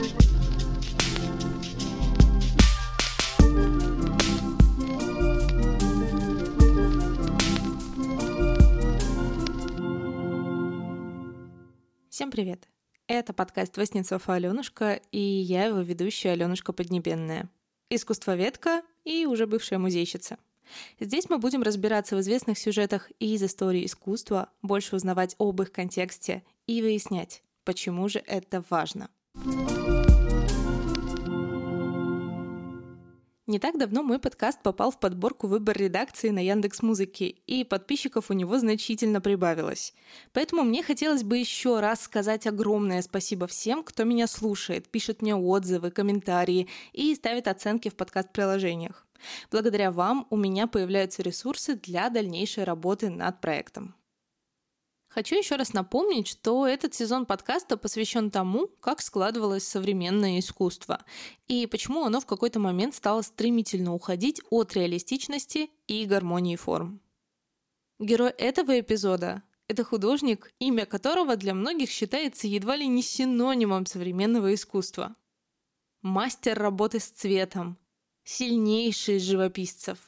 Всем привет! Это подкаст Воснецов и Аленушка, и я его ведущая Аленушка Поднебенная. Искусствоведка и уже бывшая музейщица. Здесь мы будем разбираться в известных сюжетах и из истории искусства, больше узнавать об их контексте и выяснять, почему же это важно. Не так давно мой подкаст попал в подборку «Выбор редакции» на Яндекс Музыке, и подписчиков у него значительно прибавилось. Поэтому мне хотелось бы еще раз сказать огромное спасибо всем, кто меня слушает, пишет мне отзывы, комментарии и ставит оценки в подкаст-приложениях. Благодаря вам у меня появляются ресурсы для дальнейшей работы над проектом. Хочу еще раз напомнить, что этот сезон подкаста посвящен тому, как складывалось современное искусство и почему оно в какой-то момент стало стремительно уходить от реалистичности и гармонии форм. Герой этого эпизода – это художник, имя которого для многих считается едва ли не синонимом современного искусства. Мастер работы с цветом, сильнейший из живописцев,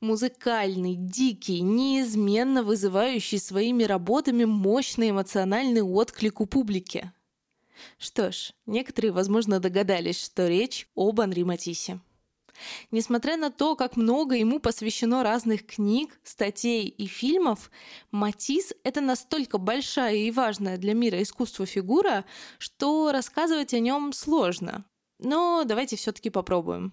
музыкальный, дикий, неизменно вызывающий своими работами мощный эмоциональный отклик у публики. Что ж, некоторые, возможно, догадались, что речь об Анри Матиссе. Несмотря на то, как много ему посвящено разных книг, статей и фильмов, Матисс — это настолько большая и важная для мира искусства фигура, что рассказывать о нем сложно. Но давайте все-таки попробуем.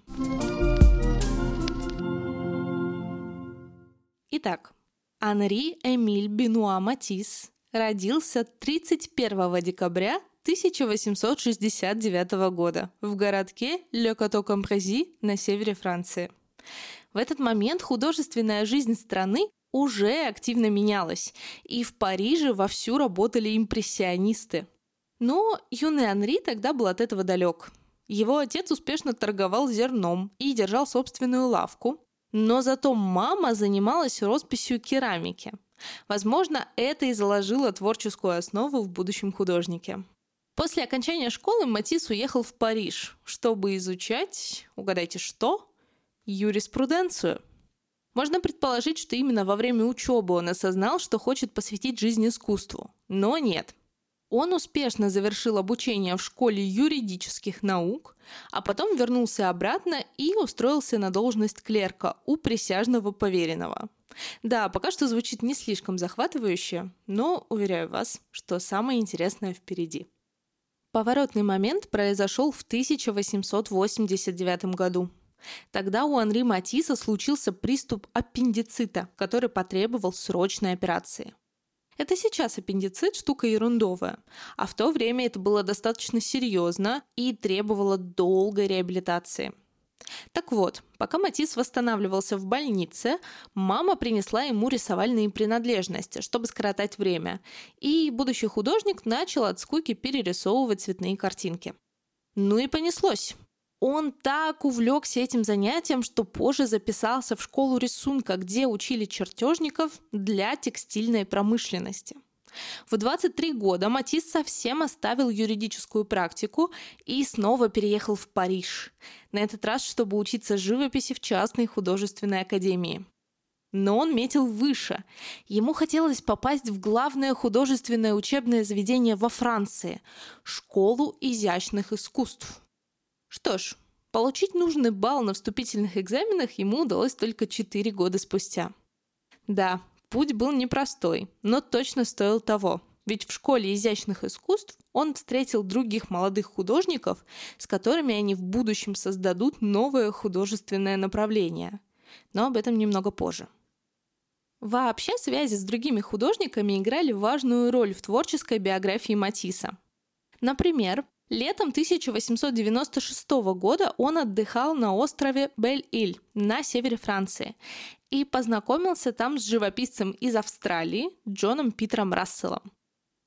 Итак, Анри Эмиль Бенуа Матис родился 31 декабря 1869 года в городке Ле Кото Компрези на севере Франции. В этот момент художественная жизнь страны уже активно менялась, и в Париже вовсю работали импрессионисты. Но юный Анри тогда был от этого далек. Его отец успешно торговал зерном и держал собственную лавку, но зато мама занималась росписью керамики. Возможно, это и заложило творческую основу в будущем художнике. После окончания школы Матис уехал в Париж, чтобы изучать, угадайте что, юриспруденцию. Можно предположить, что именно во время учебы он осознал, что хочет посвятить жизнь искусству. Но нет. Он успешно завершил обучение в школе юридических наук, а потом вернулся обратно и устроился на должность клерка у присяжного поверенного. Да, пока что звучит не слишком захватывающе, но уверяю вас, что самое интересное впереди. Поворотный момент произошел в 1889 году. Тогда у Анри Матисса случился приступ аппендицита, который потребовал срочной операции. Это сейчас аппендицит штука ерундовая, а в то время это было достаточно серьезно и требовало долгой реабилитации. Так вот, пока Матис восстанавливался в больнице, мама принесла ему рисовальные принадлежности, чтобы скоротать время, и будущий художник начал от скуки перерисовывать цветные картинки. Ну и понеслось. Он так увлекся этим занятием, что позже записался в школу рисунка, где учили чертежников для текстильной промышленности. В 23 года Матис совсем оставил юридическую практику и снова переехал в Париж. На этот раз, чтобы учиться живописи в частной художественной академии. Но он метил выше. Ему хотелось попасть в главное художественное учебное заведение во Франции – Школу изящных искусств. Что ж, получить нужный балл на вступительных экзаменах ему удалось только 4 года спустя. Да, путь был непростой, но точно стоил того. Ведь в школе изящных искусств он встретил других молодых художников, с которыми они в будущем создадут новое художественное направление. Но об этом немного позже. Вообще связи с другими художниками играли важную роль в творческой биографии Матисса. Например, Летом 1896 года он отдыхал на острове Бель-Иль на севере Франции и познакомился там с живописцем из Австралии Джоном Питером Расселом.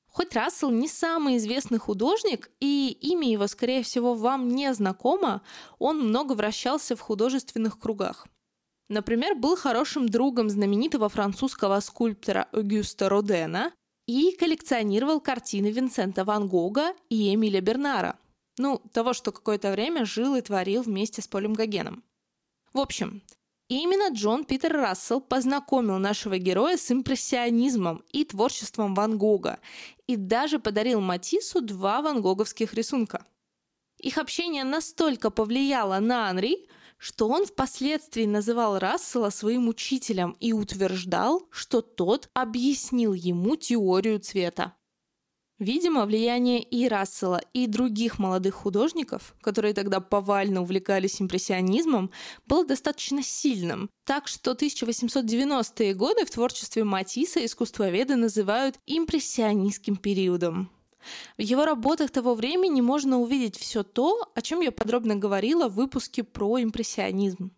Хоть Рассел не самый известный художник, и имя его, скорее всего, вам не знакомо, он много вращался в художественных кругах. Например, был хорошим другом знаменитого французского скульптора Огюста Родена и коллекционировал картины Винсента Ван Гога и Эмиля Бернара. Ну, того, что какое-то время жил и творил вместе с Полем Гогеном. В общем, именно Джон Питер Рассел познакомил нашего героя с импрессионизмом и творчеством Ван Гога и даже подарил Матису два ван гоговских рисунка. Их общение настолько повлияло на Анри, что он впоследствии называл Рассела своим учителем и утверждал, что тот объяснил ему теорию цвета. Видимо, влияние и Рассела, и других молодых художников, которые тогда повально увлекались импрессионизмом, было достаточно сильным. Так что 1890-е годы в творчестве Матисса искусствоведы называют импрессионистским периодом. В его работах того времени можно увидеть все то, о чем я подробно говорила в выпуске про импрессионизм.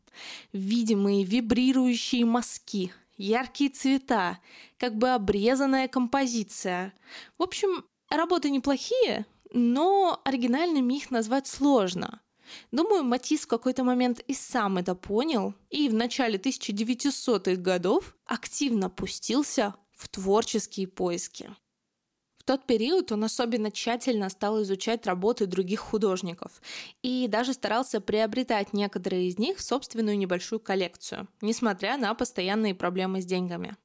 Видимые вибрирующие мазки, яркие цвета, как бы обрезанная композиция. В общем, Работы неплохие, но оригинальными их назвать сложно. Думаю, Матис в какой-то момент и сам это понял, и в начале 1900-х годов активно пустился в творческие поиски. Тот период он особенно тщательно стал изучать работы других художников и даже старался приобретать некоторые из них в собственную небольшую коллекцию, несмотря на постоянные проблемы с деньгами.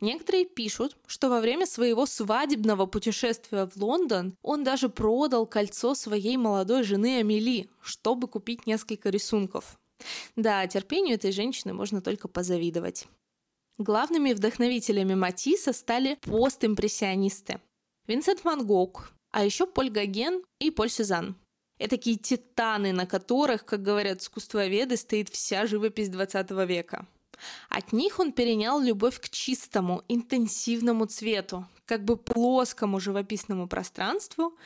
Некоторые пишут, что во время своего свадебного путешествия в Лондон он даже продал кольцо своей молодой жены Амели, чтобы купить несколько рисунков. Да, терпению этой женщины можно только позавидовать. Главными вдохновителями Матисса стали постимпрессионисты. Винсент Ван Гог, а еще Поль Гоген и Поль Сезанн. Это такие титаны, на которых, как говорят искусствоведы, стоит вся живопись 20 века. От них он перенял любовь к чистому, интенсивному цвету, как бы плоскому живописному пространству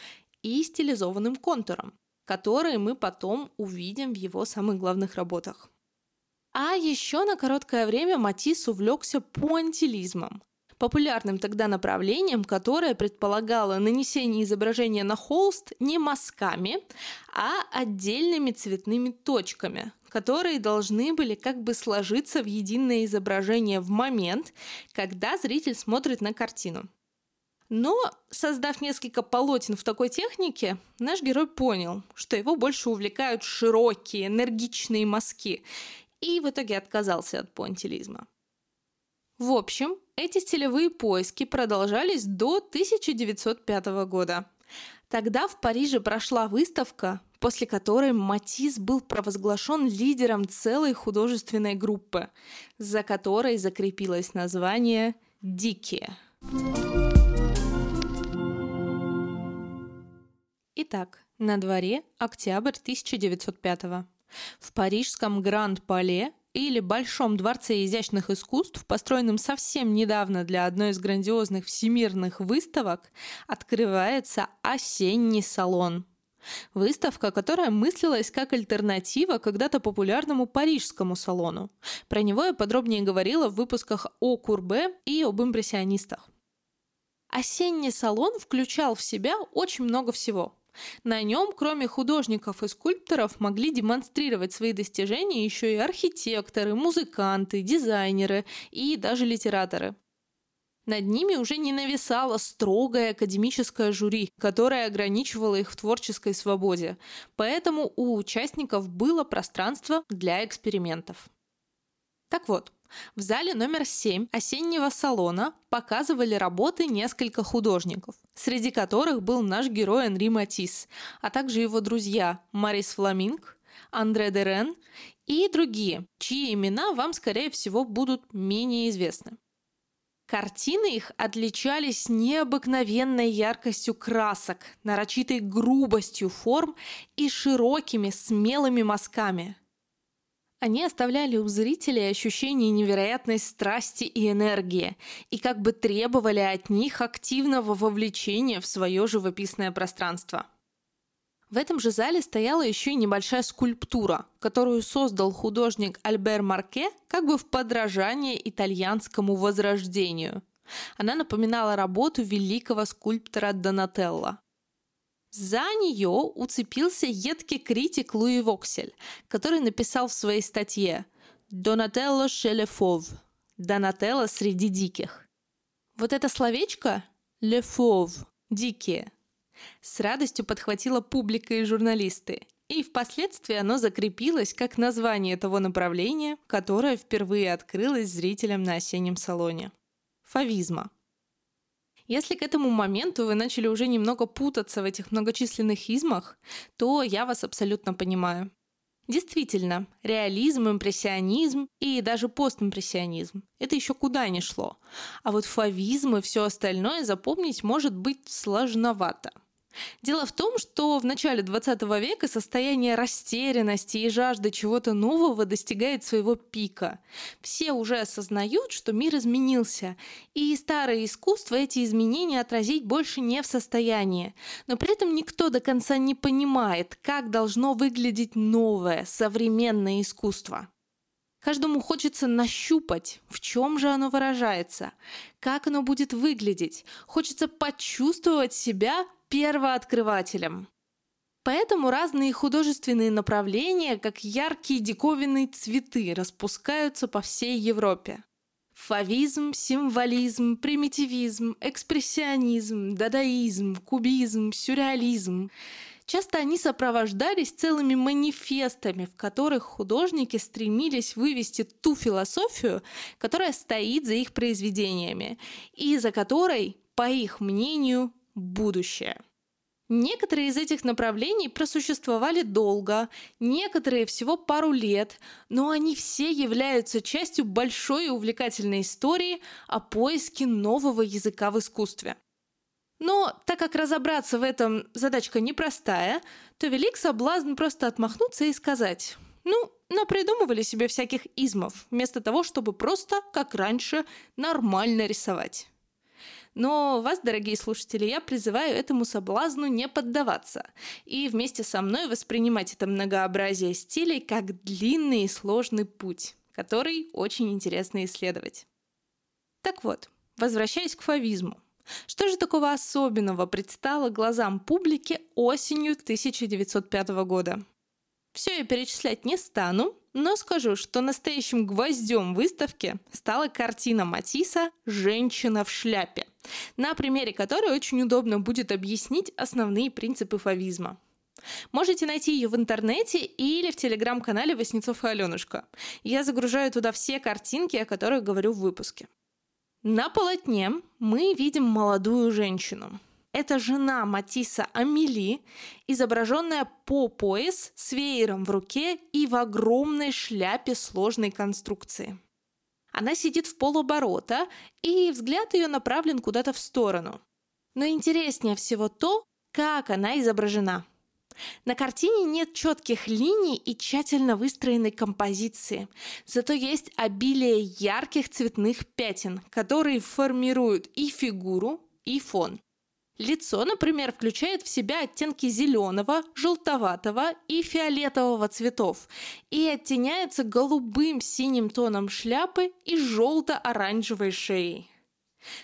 и стилизованным контурам, которые мы потом увидим в его самых главных работах. А еще на короткое время Матисс увлекся пуантилизмом, популярным тогда направлением, которое предполагало нанесение изображения на холст не мазками, а отдельными цветными точками, которые должны были как бы сложиться в единое изображение в момент, когда зритель смотрит на картину. Но, создав несколько полотен в такой технике, наш герой понял, что его больше увлекают широкие, энергичные мазки, и в итоге отказался от понтилизма. В общем, эти стилевые поиски продолжались до 1905 года. Тогда в Париже прошла выставка, после которой Матис был провозглашен лидером целой художественной группы, за которой закрепилось название «Дикие». Итак, на дворе октябрь 1905 -го. В парижском Гранд-Пале или Большом дворце изящных искусств, построенном совсем недавно для одной из грандиозных всемирных выставок, открывается осенний салон. Выставка, которая мыслилась как альтернатива когда-то популярному парижскому салону. Про него я подробнее говорила в выпусках о Курбе и об импрессионистах. Осенний салон включал в себя очень много всего – на нем, кроме художников и скульпторов, могли демонстрировать свои достижения еще и архитекторы, музыканты, дизайнеры и даже литераторы. Над ними уже не нависало строгое академическое жюри, которое ограничивало их в творческой свободе. Поэтому у участников было пространство для экспериментов. Так вот, в зале номер 7 осеннего салона показывали работы несколько художников, среди которых был наш герой Энри Матис, а также его друзья Марис Фламинг, Андре Дерен и другие, чьи имена вам, скорее всего, будут менее известны. Картины их отличались необыкновенной яркостью красок, нарочитой грубостью форм и широкими смелыми мазками – они оставляли у зрителей ощущение невероятной страсти и энергии и как бы требовали от них активного вовлечения в свое живописное пространство. В этом же зале стояла еще и небольшая скульптура, которую создал художник Альбер Марке как бы в подражание итальянскому возрождению. Она напоминала работу великого скульптора Донателло. За нее уцепился едкий критик Луи Воксель, который написал в своей статье «Донателло шелефов» – «Донателло среди диких». Вот это словечко «лефов» – «дикие» С радостью подхватила публика и журналисты, и впоследствии оно закрепилось как название того направления, которое впервые открылось зрителям на осеннем салоне. Фавизма. Если к этому моменту вы начали уже немного путаться в этих многочисленных измах, то я вас абсолютно понимаю. Действительно, реализм, импрессионизм и даже постимпрессионизм – это еще куда ни шло. А вот фавизм и все остальное запомнить может быть сложновато – Дело в том, что в начале 20 века состояние растерянности и жажды чего-то нового достигает своего пика. Все уже осознают, что мир изменился, и старое искусство эти изменения отразить больше не в состоянии. Но при этом никто до конца не понимает, как должно выглядеть новое, современное искусство. Каждому хочется нащупать, в чем же оно выражается, как оно будет выглядеть. Хочется почувствовать себя первооткрывателем. Поэтому разные художественные направления, как яркие диковинные цветы, распускаются по всей Европе. Фавизм, символизм, примитивизм, экспрессионизм, дадаизм, кубизм, сюрреализм. Часто они сопровождались целыми манифестами, в которых художники стремились вывести ту философию, которая стоит за их произведениями, и за которой, по их мнению, будущее. Некоторые из этих направлений просуществовали долго, некоторые всего пару лет, но они все являются частью большой и увлекательной истории о поиске нового языка в искусстве. Но так как разобраться в этом задачка непростая, то велик соблазн просто отмахнуться и сказать «Ну, напридумывали себе всяких измов, вместо того, чтобы просто, как раньше, нормально рисовать». Но вас, дорогие слушатели, я призываю этому соблазну не поддаваться и вместе со мной воспринимать это многообразие стилей как длинный и сложный путь, который очень интересно исследовать. Так вот, возвращаясь к фавизму. Что же такого особенного предстало глазам публики осенью 1905 года? Все я перечислять не стану, но скажу, что настоящим гвоздем выставки стала картина Матисса «Женщина в шляпе», на примере которой очень удобно будет объяснить основные принципы фавизма. Можете найти ее в интернете или в телеграм-канале Васнецов и Аленушка. Я загружаю туда все картинки, о которых говорю в выпуске. На полотне мы видим молодую женщину. Это жена Матисса Амели, изображенная по пояс с веером в руке и в огромной шляпе сложной конструкции. Она сидит в полоборота, и взгляд ее направлен куда-то в сторону. Но интереснее всего то, как она изображена. На картине нет четких линий и тщательно выстроенной композиции, зато есть обилие ярких цветных пятен, которые формируют и фигуру, и фон. Лицо, например, включает в себя оттенки зеленого, желтоватого и фиолетового цветов и оттеняется голубым синим тоном шляпы и желто-оранжевой шеей.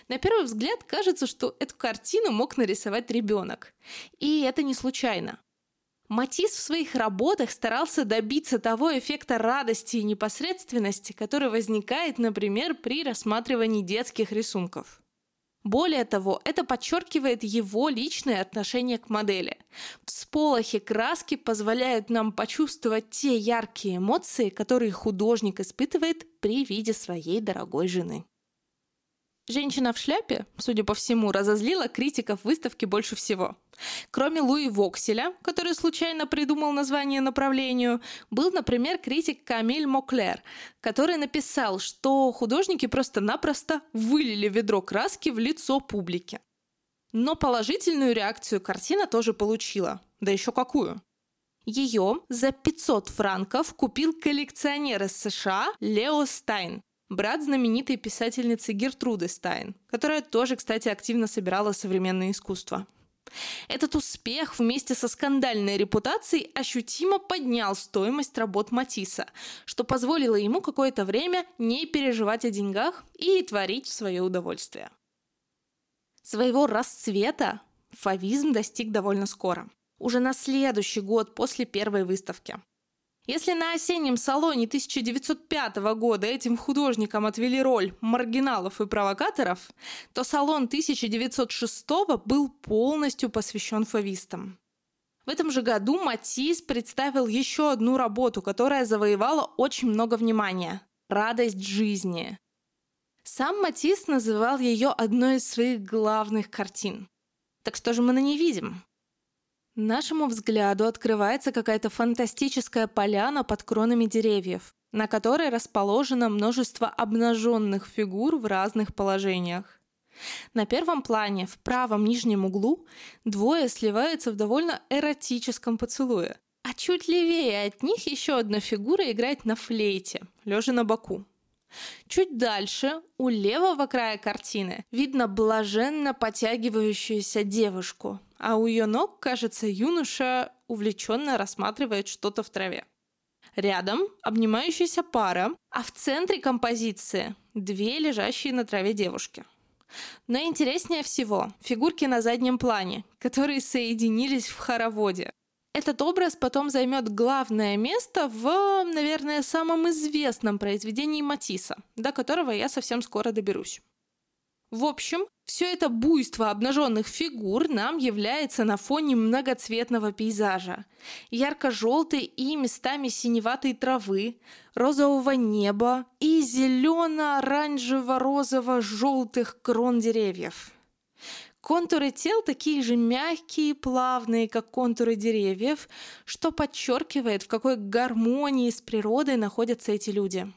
На первый взгляд кажется, что эту картину мог нарисовать ребенок. И это не случайно. Матис в своих работах старался добиться того эффекта радости и непосредственности, который возникает, например, при рассматривании детских рисунков. Более того, это подчеркивает его личное отношение к модели. Всполохи краски позволяют нам почувствовать те яркие эмоции, которые художник испытывает при виде своей дорогой жены. Женщина в шляпе, судя по всему, разозлила критиков выставки больше всего. Кроме Луи Вокселя, который случайно придумал название направлению, был, например, критик Камиль Моклер, который написал, что художники просто-напросто вылили ведро краски в лицо публики. Но положительную реакцию картина тоже получила. Да еще какую. Ее за 500 франков купил коллекционер из США Лео Стайн, брат знаменитой писательницы Гертруды Стайн, которая тоже, кстати, активно собирала современное искусство. Этот успех вместе со скандальной репутацией ощутимо поднял стоимость работ Матисса, что позволило ему какое-то время не переживать о деньгах и творить в свое удовольствие. Своего расцвета фавизм достиг довольно скоро, уже на следующий год после первой выставки. Если на осеннем салоне 1905 года этим художникам отвели роль маргиналов и провокаторов, то салон 1906 был полностью посвящен фавистам. В этом же году Матис представил еще одну работу, которая завоевала очень много внимания – «Радость жизни». Сам Матис называл ее одной из своих главных картин. Так что же мы на ней видим? Нашему взгляду открывается какая-то фантастическая поляна под кронами деревьев, на которой расположено множество обнаженных фигур в разных положениях. На первом плане, в правом нижнем углу, двое сливаются в довольно эротическом поцелуе, а чуть левее от них еще одна фигура играет на флейте, лежа на боку. Чуть дальше, у левого края картины, видно блаженно потягивающуюся девушку, а у ее ног, кажется, юноша увлеченно рассматривает что-то в траве. Рядом обнимающаяся пара, а в центре композиции две лежащие на траве девушки. Но интереснее всего фигурки на заднем плане, которые соединились в хороводе. Этот образ потом займет главное место в, наверное, самом известном произведении Матисса, до которого я совсем скоро доберусь. В общем, все это буйство обнаженных фигур нам является на фоне многоцветного пейзажа. Ярко-желтой и местами синеватой травы, розового неба и зелено-оранжево-розово-желтых крон деревьев. Контуры тел такие же мягкие и плавные, как контуры деревьев, что подчеркивает, в какой гармонии с природой находятся эти люди.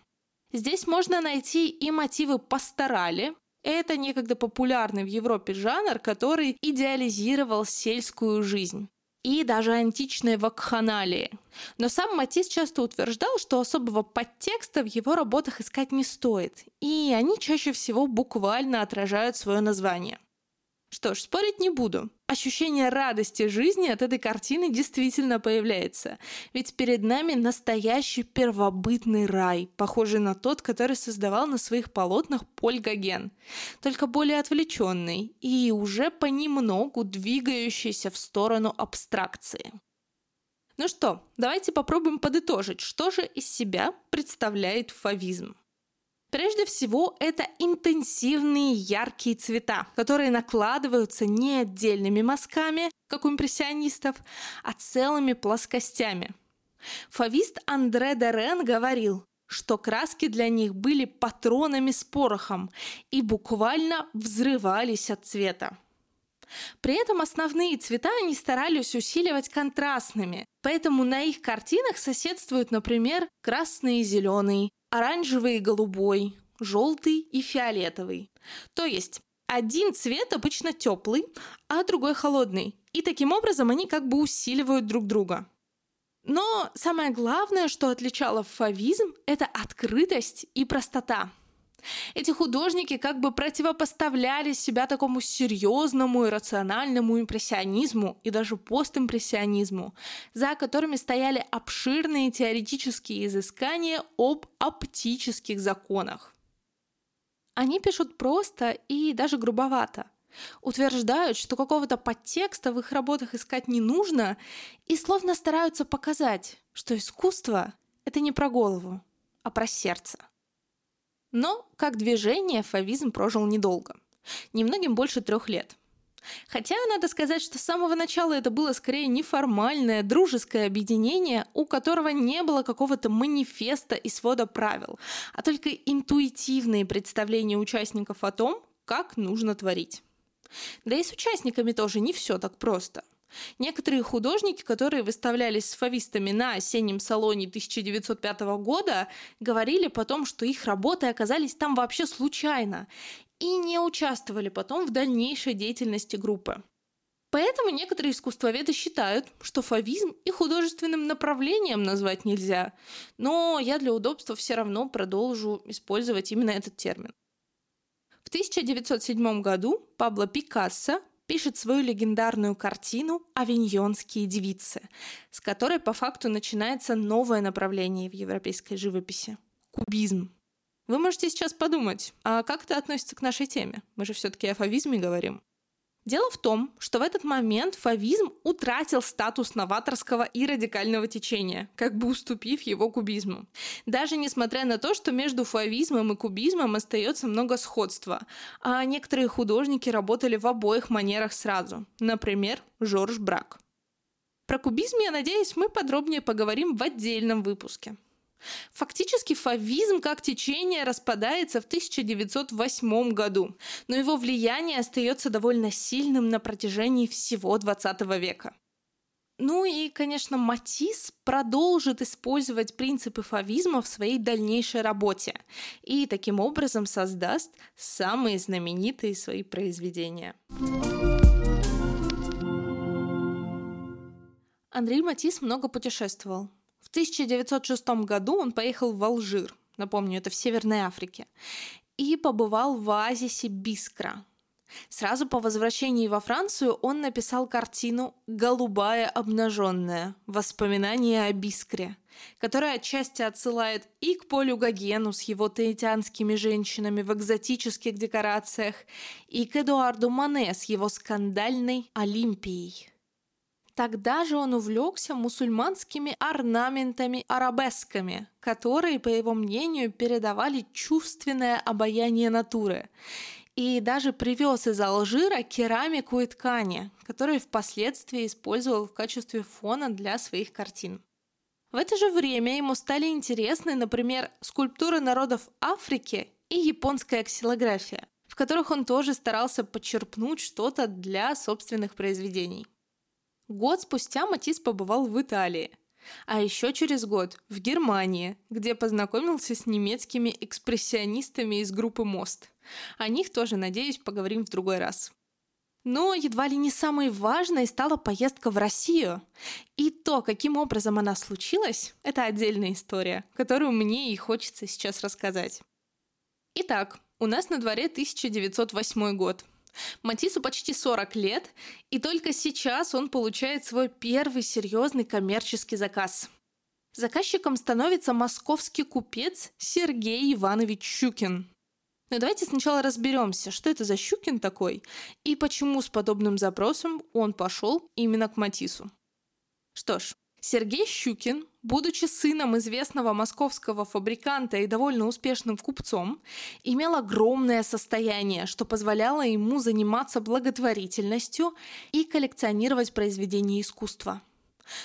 Здесь можно найти и мотивы пасторали, это некогда популярный в Европе жанр, который идеализировал сельскую жизнь и даже античные вакханалии. Но сам Матис часто утверждал, что особого подтекста в его работах искать не стоит, и они чаще всего буквально отражают свое название. Что ж, спорить не буду. Ощущение радости жизни от этой картины действительно появляется. Ведь перед нами настоящий первобытный рай, похожий на тот, который создавал на своих полотнах Поль Гоген. Только более отвлеченный и уже понемногу двигающийся в сторону абстракции. Ну что, давайте попробуем подытожить, что же из себя представляет фавизм. Прежде всего, это интенсивные яркие цвета, которые накладываются не отдельными мазками, как у импрессионистов, а целыми плоскостями. Фавист Андре Дерен говорил, что краски для них были патронами с порохом и буквально взрывались от цвета. При этом основные цвета они старались усиливать контрастными, поэтому на их картинах соседствуют, например, красный и зеленый, оранжевый и голубой, желтый и фиолетовый. То есть один цвет обычно теплый, а другой холодный. И таким образом они как бы усиливают друг друга. Но самое главное, что отличало фавизм, это открытость и простота. Эти художники как бы противопоставляли себя такому серьезному и рациональному импрессионизму и даже постимпрессионизму, за которыми стояли обширные теоретические изыскания об оптических законах. Они пишут просто и даже грубовато. Утверждают, что какого-то подтекста в их работах искать не нужно, и словно стараются показать, что искусство — это не про голову, а про сердце. Но, как движение, фавизм прожил недолго. Немногим больше трех лет. Хотя надо сказать, что с самого начала это было скорее неформальное, дружеское объединение, у которого не было какого-то манифеста и свода правил, а только интуитивные представления участников о том, как нужно творить. Да и с участниками тоже не все так просто – Некоторые художники, которые выставлялись с фавистами на осеннем салоне 1905 года, говорили потом, что их работы оказались там вообще случайно и не участвовали потом в дальнейшей деятельности группы. Поэтому некоторые искусствоведы считают, что фавизм и художественным направлением назвать нельзя, но я для удобства все равно продолжу использовать именно этот термин. В 1907 году Пабло Пикассо пишет свою легендарную картину «Авиньонские девицы», с которой по факту начинается новое направление в европейской живописи – кубизм. Вы можете сейчас подумать, а как это относится к нашей теме? Мы же все-таки о фавизме говорим. Дело в том, что в этот момент фавизм утратил статус новаторского и радикального течения, как бы уступив его кубизму. Даже несмотря на то, что между фавизмом и кубизмом остается много сходства, а некоторые художники работали в обоих манерах сразу. Например, Жорж Брак. Про кубизм, я надеюсь, мы подробнее поговорим в отдельном выпуске. Фактически фавизм как течение распадается в 1908 году, но его влияние остается довольно сильным на протяжении всего 20 века. Ну и, конечно, Матис продолжит использовать принципы фавизма в своей дальнейшей работе и таким образом создаст самые знаменитые свои произведения. Андрей Матис много путешествовал. В 1906 году он поехал в Алжир, напомню, это в Северной Африке, и побывал в оазисе Бискра. Сразу по возвращении во Францию он написал картину «Голубая обнаженная. Воспоминания о Бискре», которая отчасти отсылает и к Полю Гогену с его таитянскими женщинами в экзотических декорациях, и к Эдуарду Мане с его скандальной Олимпией. Тогда же он увлекся мусульманскими орнаментами-арабесками, которые, по его мнению, передавали чувственное обаяние натуры. И даже привез из Алжира керамику и ткани, которые впоследствии использовал в качестве фона для своих картин. В это же время ему стали интересны, например, скульптуры народов Африки и японская ксилография, в которых он тоже старался подчерпнуть что-то для собственных произведений. Год спустя Матис побывал в Италии, а еще через год в Германии, где познакомился с немецкими экспрессионистами из группы «Мост». О них тоже, надеюсь, поговорим в другой раз. Но едва ли не самой важной стала поездка в Россию. И то, каким образом она случилась, это отдельная история, которую мне и хочется сейчас рассказать. Итак, у нас на дворе 1908 год – Матису почти 40 лет, и только сейчас он получает свой первый серьезный коммерческий заказ. Заказчиком становится московский купец Сергей Иванович Щукин. Но давайте сначала разберемся, что это за Щукин такой и почему с подобным запросом он пошел именно к Матису. Что ж, Сергей Щукин, будучи сыном известного московского фабриканта и довольно успешным купцом, имел огромное состояние, что позволяло ему заниматься благотворительностью и коллекционировать произведения искусства.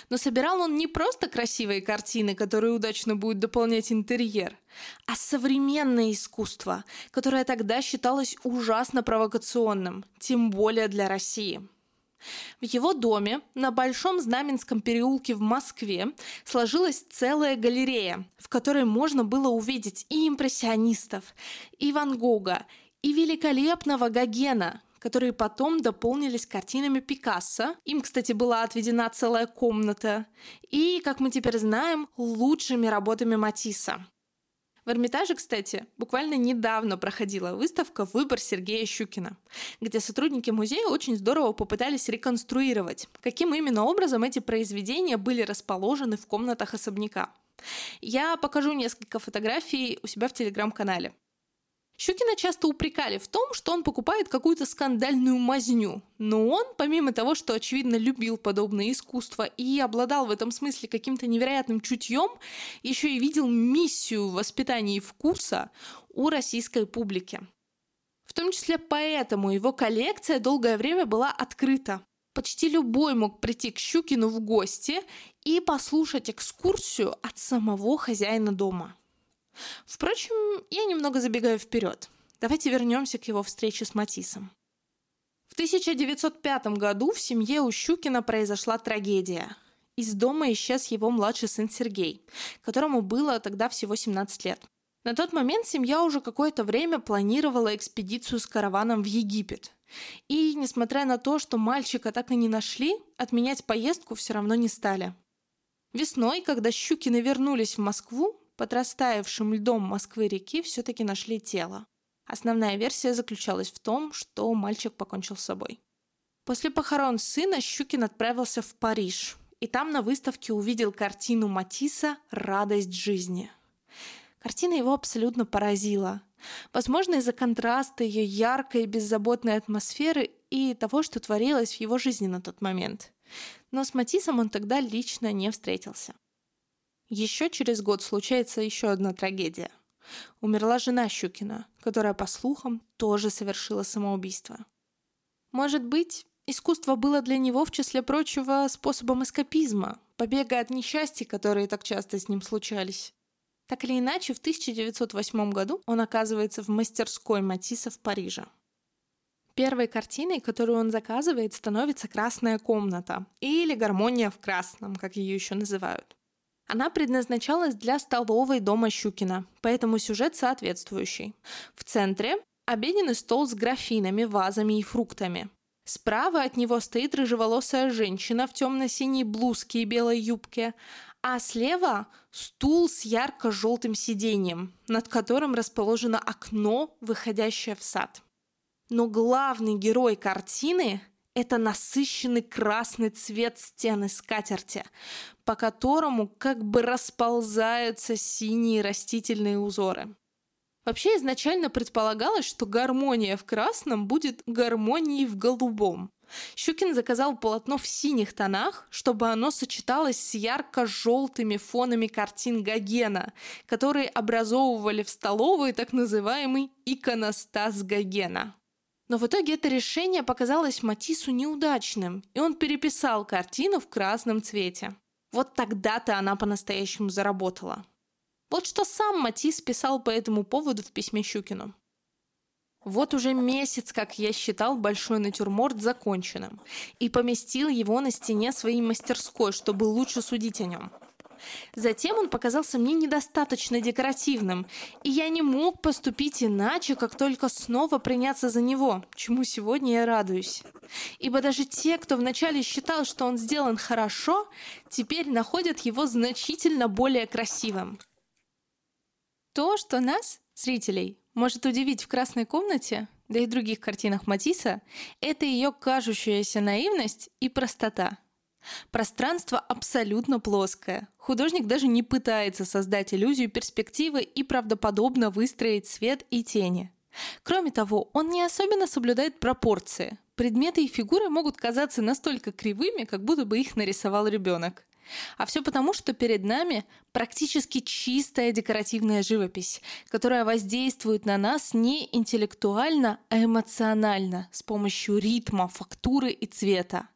Но собирал он не просто красивые картины, которые удачно будут дополнять интерьер, а современное искусство, которое тогда считалось ужасно провокационным, тем более для России – в его доме на Большом Знаменском переулке в Москве сложилась целая галерея, в которой можно было увидеть и импрессионистов, и Ван Гога, и великолепного Гогена, которые потом дополнились картинами Пикассо. Им, кстати, была отведена целая комната. И, как мы теперь знаем, лучшими работами Матисса. В Эрмитаже, кстати, буквально недавно проходила выставка «Выбор Сергея Щукина», где сотрудники музея очень здорово попытались реконструировать, каким именно образом эти произведения были расположены в комнатах особняка. Я покажу несколько фотографий у себя в телеграм-канале. Щукина часто упрекали в том, что он покупает какую-то скандальную мазню. Но он, помимо того, что, очевидно, любил подобное искусство и обладал в этом смысле каким-то невероятным чутьем, еще и видел миссию в воспитании вкуса у российской публики. В том числе поэтому его коллекция долгое время была открыта. Почти любой мог прийти к Щукину в гости и послушать экскурсию от самого хозяина дома. Впрочем, я немного забегаю вперед. Давайте вернемся к его встрече с Матисом. В 1905 году в семье у Щукина произошла трагедия. Из дома исчез его младший сын Сергей, которому было тогда всего 17 лет. На тот момент семья уже какое-то время планировала экспедицию с караваном в Египет. И, несмотря на то, что мальчика так и не нашли, отменять поездку все равно не стали. Весной, когда Щукины вернулись в Москву, под растаявшим льдом Москвы-реки все-таки нашли тело. Основная версия заключалась в том, что мальчик покончил с собой. После похорон сына Щукин отправился в Париж, и там на выставке увидел картину Матисса «Радость жизни». Картина его абсолютно поразила. Возможно, из-за контраста ее яркой и беззаботной атмосферы и того, что творилось в его жизни на тот момент. Но с Матисом он тогда лично не встретился. Еще через год случается еще одна трагедия. Умерла жена Щукина, которая, по слухам, тоже совершила самоубийство. Может быть, искусство было для него, в числе прочего, способом эскапизма, побега от несчастий, которые так часто с ним случались. Так или иначе, в 1908 году он оказывается в мастерской Матисса в Париже. Первой картиной, которую он заказывает, становится «Красная комната» или «Гармония в красном», как ее еще называют. Она предназначалась для столовой дома Щукина, поэтому сюжет соответствующий. В центре обеденный стол с графинами, вазами и фруктами. Справа от него стоит рыжеволосая женщина в темно-синей блузке и белой юбке, а слева стул с ярко-желтым сиденьем, над которым расположено окно, выходящее в сад. Но главный герой картины – это насыщенный красный цвет стены скатерти, по которому как бы расползаются синие растительные узоры. Вообще изначально предполагалось, что гармония в красном будет гармонией в голубом. Щукин заказал полотно в синих тонах, чтобы оно сочеталось с ярко-желтыми фонами картин Гогена, которые образовывали в столовой так называемый иконостас Гогена. Но в итоге это решение показалось Матису неудачным, и он переписал картину в красном цвете. Вот тогда-то она по-настоящему заработала. Вот что сам Матис писал по этому поводу в письме Щукину. Вот уже месяц, как я считал большой натюрморт законченным, и поместил его на стене своей мастерской, чтобы лучше судить о нем. Затем он показался мне недостаточно декоративным, и я не мог поступить иначе, как только снова приняться за него, чему сегодня я радуюсь. Ибо даже те, кто вначале считал, что он сделан хорошо, теперь находят его значительно более красивым. То, что нас, зрителей, может удивить в «Красной комнате», да и других картинах Матисса, это ее кажущаяся наивность и простота – Пространство абсолютно плоское. Художник даже не пытается создать иллюзию перспективы и правдоподобно выстроить свет и тени. Кроме того, он не особенно соблюдает пропорции. Предметы и фигуры могут казаться настолько кривыми, как будто бы их нарисовал ребенок. А все потому, что перед нами практически чистая декоративная живопись, которая воздействует на нас не интеллектуально, а эмоционально, с помощью ритма, фактуры и цвета.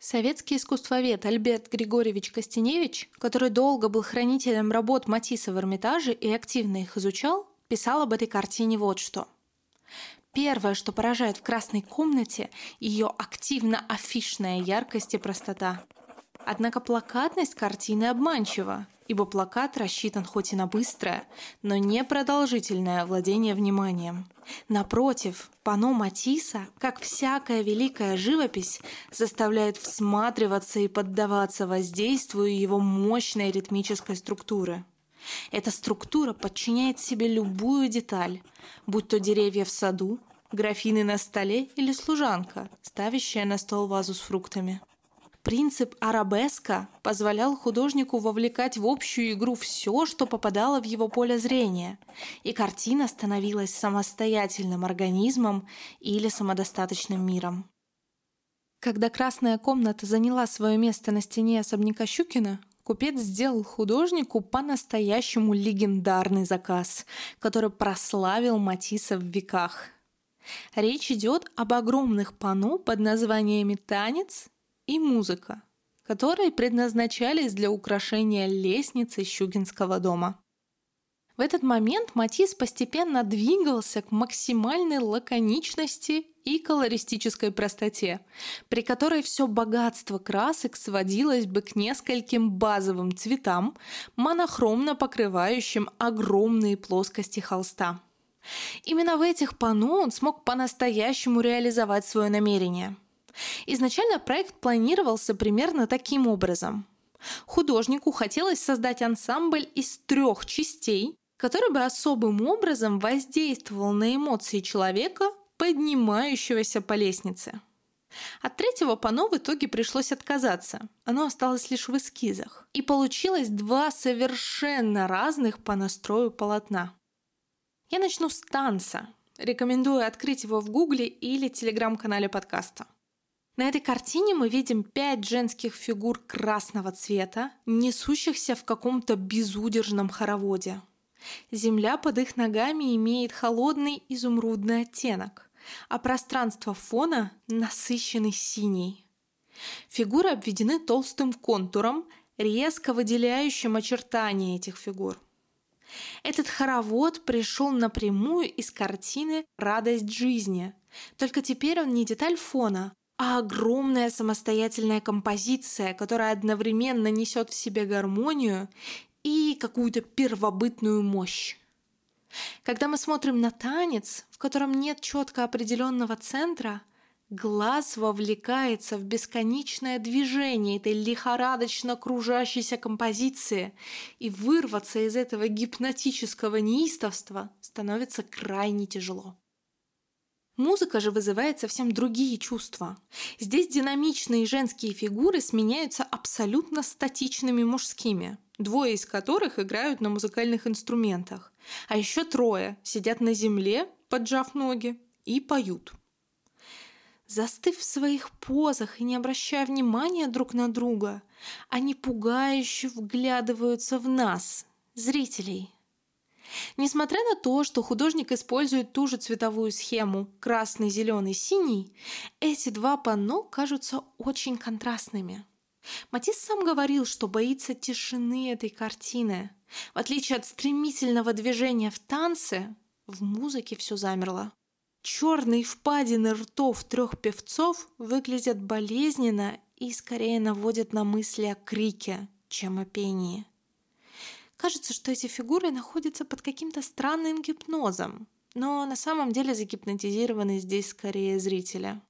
Советский искусствовед Альберт Григорьевич Костеневич, который долго был хранителем работ Матисса в Эрмитаже и активно их изучал, писал об этой картине вот что. Первое, что поражает в «Красной комнате» – ее активно-афишная яркость и простота. Однако плакатность картины обманчива, ибо плакат рассчитан хоть и на быстрое, но не продолжительное владение вниманием. Напротив, пано Матисса, как всякая великая живопись, заставляет всматриваться и поддаваться воздействию его мощной ритмической структуры. Эта структура подчиняет себе любую деталь, будь то деревья в саду, графины на столе или служанка, ставящая на стол вазу с фруктами. Принцип арабеска позволял художнику вовлекать в общую игру все, что попадало в его поле зрения, и картина становилась самостоятельным организмом или самодостаточным миром. Когда красная комната заняла свое место на стене особняка Щукина, купец сделал художнику по-настоящему легендарный заказ, который прославил Матисса в веках. Речь идет об огромных панно под названиями «Танец» и музыка, которые предназначались для украшения лестницы Щугинского дома. В этот момент Матис постепенно двигался к максимальной лаконичности и колористической простоте, при которой все богатство красок сводилось бы к нескольким базовым цветам, монохромно покрывающим огромные плоскости холста. Именно в этих панно он смог по-настоящему реализовать свое намерение – Изначально проект планировался примерно таким образом. Художнику хотелось создать ансамбль из трех частей, который бы особым образом воздействовал на эмоции человека, поднимающегося по лестнице. От третьего пано в итоге пришлось отказаться. Оно осталось лишь в эскизах. И получилось два совершенно разных по настрою полотна. Я начну с танца, Рекомендую открыть его в Гугле или телеграм-канале подкаста. На этой картине мы видим пять женских фигур красного цвета, несущихся в каком-то безудержном хороводе. Земля под их ногами имеет холодный изумрудный оттенок, а пространство фона насыщенный синий. Фигуры обведены толстым контуром, резко выделяющим очертания этих фигур. Этот хоровод пришел напрямую из картины «Радость жизни», только теперь он не деталь фона, а огромная самостоятельная композиция, которая одновременно несет в себе гармонию и какую-то первобытную мощь. Когда мы смотрим на танец, в котором нет четко определенного центра, глаз вовлекается в бесконечное движение этой лихорадочно кружащейся композиции, и вырваться из этого гипнотического неистовства становится крайне тяжело. Музыка же вызывает совсем другие чувства. Здесь динамичные женские фигуры сменяются абсолютно статичными мужскими, двое из которых играют на музыкальных инструментах, а еще трое сидят на земле, поджав ноги, и поют. Застыв в своих позах и не обращая внимания друг на друга, они пугающе вглядываются в нас, зрителей – Несмотря на то, что художник использует ту же цветовую схему красный, зеленый, синий, эти два панно кажутся очень контрастными. Матис сам говорил, что боится тишины этой картины. В отличие от стремительного движения в танце, в музыке все замерло. Черные впадины ртов трех певцов выглядят болезненно и скорее наводят на мысли о крике, чем о пении. Кажется, что эти фигуры находятся под каким-то странным гипнозом, но на самом деле загипнотизированы здесь скорее зрителя.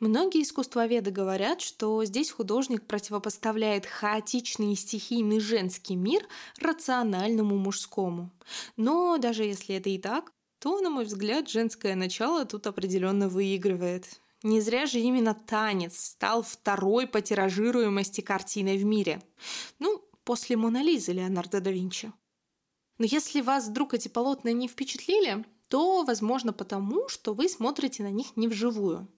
Многие искусствоведы говорят, что здесь художник противопоставляет хаотичный и стихийный женский мир рациональному мужскому. Но даже если это и так, то, на мой взгляд, женское начало тут определенно выигрывает. Не зря же именно танец стал второй по тиражируемости картиной в мире. Ну, после Мона Лизы Леонардо да Винчи. Но если вас вдруг эти полотна не впечатлили, то, возможно, потому, что вы смотрите на них не вживую.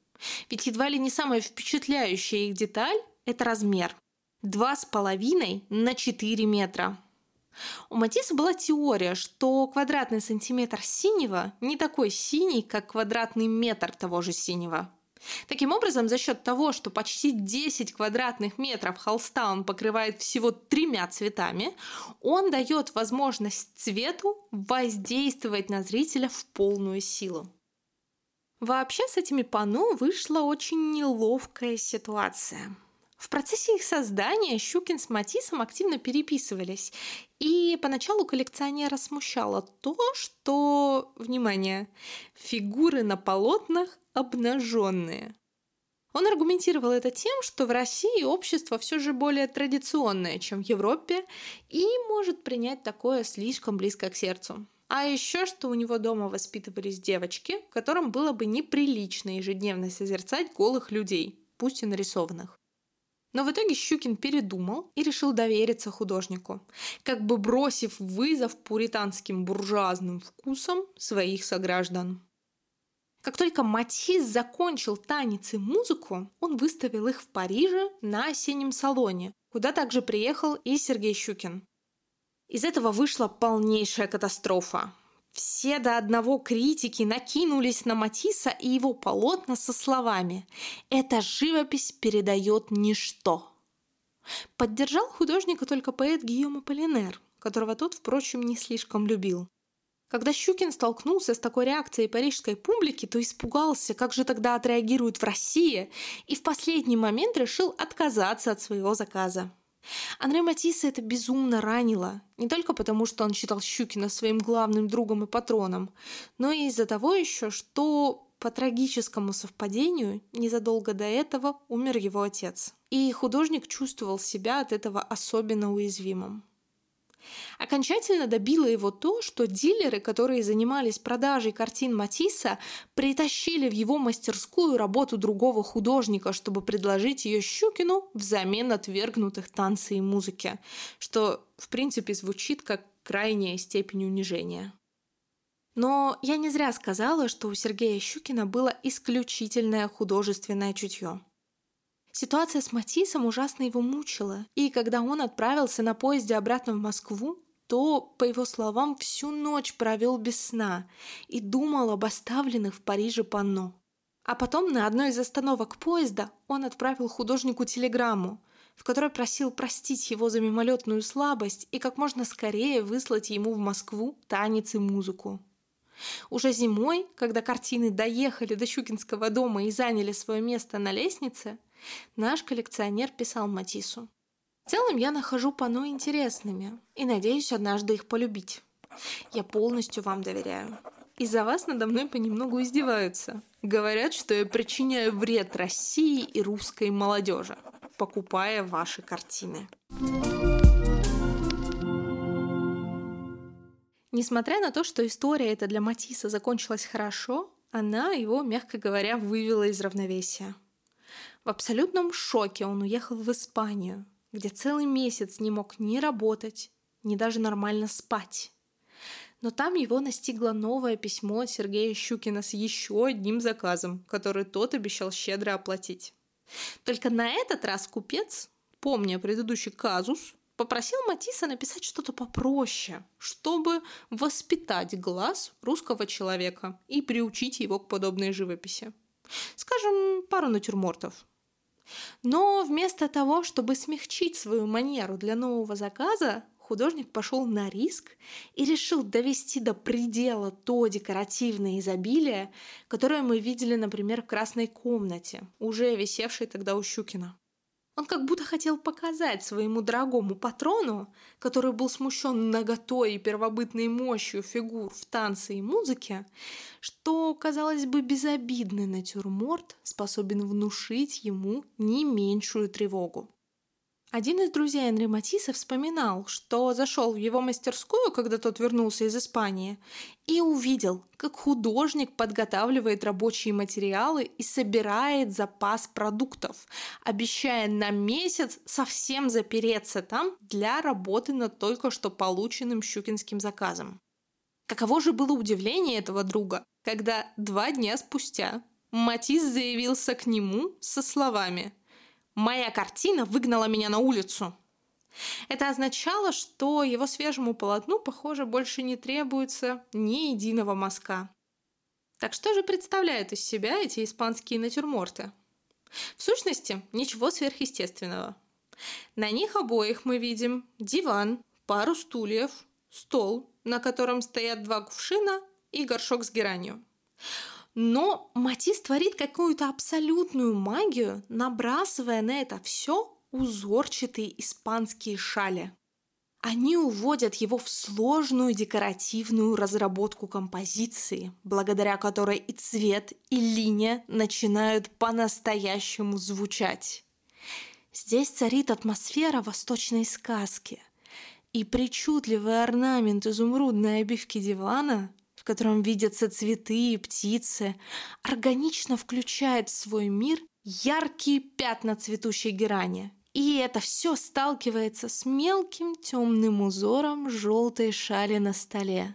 Ведь едва ли не самая впечатляющая их деталь – это размер. Два с половиной на 4 метра. У Матисса была теория, что квадратный сантиметр синего не такой синий, как квадратный метр того же синего. Таким образом, за счет того, что почти 10 квадратных метров холста он покрывает всего тремя цветами, он дает возможность цвету воздействовать на зрителя в полную силу. Вообще с этими панно вышла очень неловкая ситуация. В процессе их создания Щукин с Матисом активно переписывались, и поначалу коллекционера смущало то, что, внимание, фигуры на полотнах обнаженные. Он аргументировал это тем, что в России общество все же более традиционное, чем в Европе, и может принять такое слишком близко к сердцу. А еще, что у него дома воспитывались девочки, которым было бы неприлично ежедневно созерцать голых людей, пусть и нарисованных. Но в итоге Щукин передумал и решил довериться художнику, как бы бросив вызов пуританским буржуазным вкусам своих сограждан. Как только Матис закончил танец и музыку, он выставил их в Париже на осеннем салоне, куда также приехал и Сергей Щукин. Из этого вышла полнейшая катастрофа. Все до одного критики накинулись на Матисса и его полотна со словами «Эта живопись передает ничто». Поддержал художника только поэт Гийома Полинер, которого тот, впрочем, не слишком любил. Когда Щукин столкнулся с такой реакцией парижской публики, то испугался, как же тогда отреагируют в России, и в последний момент решил отказаться от своего заказа. Андре Матисса это безумно ранило, не только потому, что он считал Щукина своим главным другом и патроном, но и из-за того еще, что по трагическому совпадению незадолго до этого умер его отец. И художник чувствовал себя от этого особенно уязвимым. Окончательно добило его то, что дилеры, которые занимались продажей картин Матисса, притащили в его мастерскую работу другого художника, чтобы предложить ее Щукину взамен отвергнутых танца и музыки, что, в принципе, звучит как крайняя степень унижения. Но я не зря сказала, что у Сергея Щукина было исключительное художественное чутье. Ситуация с Матисом ужасно его мучила, и когда он отправился на поезде обратно в Москву, то, по его словам, всю ночь провел без сна и думал об оставленных в Париже панно. А потом на одной из остановок поезда он отправил художнику телеграмму, в которой просил простить его за мимолетную слабость и как можно скорее выслать ему в Москву танец и музыку. Уже зимой, когда картины доехали до Щукинского дома и заняли свое место на лестнице, наш коллекционер писал Матису. В целом я нахожу пано интересными и надеюсь однажды их полюбить. Я полностью вам доверяю. Из-за вас надо мной понемногу издеваются. Говорят, что я причиняю вред России и русской молодежи, покупая ваши картины. Несмотря на то, что история эта для Матисса закончилась хорошо, она его, мягко говоря, вывела из равновесия. В абсолютном шоке он уехал в Испанию, где целый месяц не мог ни работать, ни даже нормально спать. Но там его настигло новое письмо от Сергея Щукина с еще одним заказом, который тот обещал щедро оплатить. Только на этот раз купец, помня предыдущий казус, попросил Матисса написать что-то попроще, чтобы воспитать глаз русского человека и приучить его к подобной живописи. Скажем, пару натюрмортов. Но вместо того, чтобы смягчить свою манеру для нового заказа, художник пошел на риск и решил довести до предела то декоративное изобилие, которое мы видели, например, в «Красной комнате», уже висевшей тогда у Щукина. Он как будто хотел показать своему дорогому патрону, который был смущен наготой и первобытной мощью фигур в танце и музыке, что, казалось бы, безобидный натюрморт способен внушить ему не меньшую тревогу. Один из друзей Энри Матисса вспоминал, что зашел в его мастерскую, когда тот вернулся из Испании, и увидел, как художник подготавливает рабочие материалы и собирает запас продуктов, обещая на месяц совсем запереться там для работы над только что полученным щукинским заказом. Каково же было удивление этого друга, когда два дня спустя Матис заявился к нему со словами – Моя картина выгнала меня на улицу. Это означало, что его свежему полотну, похоже, больше не требуется ни единого мазка. Так что же представляют из себя эти испанские натюрморты? В сущности, ничего сверхъестественного. На них обоих мы видим диван, пару стульев, стол, на котором стоят два кувшина и горшок с геранью. Но Матис творит какую-то абсолютную магию, набрасывая на это все узорчатые испанские шали. Они уводят его в сложную декоративную разработку композиции, благодаря которой и цвет, и линия начинают по-настоящему звучать. Здесь царит атмосфера восточной сказки, и причудливый орнамент изумрудной обивки дивана котором видятся цветы и птицы, органично включает в свой мир яркие пятна цветущей герани. И это все сталкивается с мелким темным узором желтой шали на столе.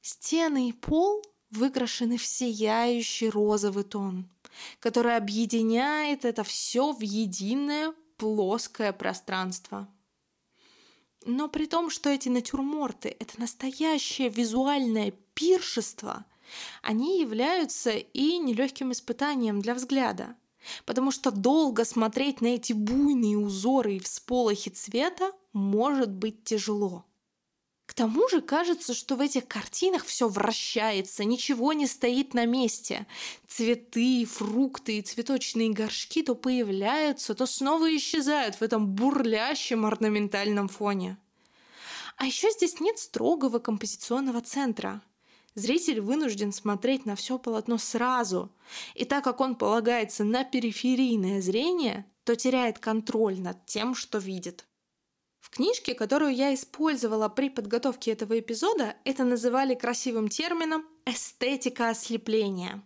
Стены и пол выкрашены в сияющий розовый тон, который объединяет это все в единое плоское пространство. Но при том, что эти натюрморты — это настоящее визуальное пиршества, они являются и нелегким испытанием для взгляда. Потому что долго смотреть на эти буйные узоры и всполохи цвета может быть тяжело. К тому же кажется, что в этих картинах все вращается, ничего не стоит на месте. Цветы, фрукты и цветочные горшки то появляются, то снова исчезают в этом бурлящем орнаментальном фоне. А еще здесь нет строгого композиционного центра. Зритель вынужден смотреть на все полотно сразу, и так как он полагается на периферийное зрение, то теряет контроль над тем, что видит. В книжке, которую я использовала при подготовке этого эпизода, это называли красивым термином «эстетика ослепления».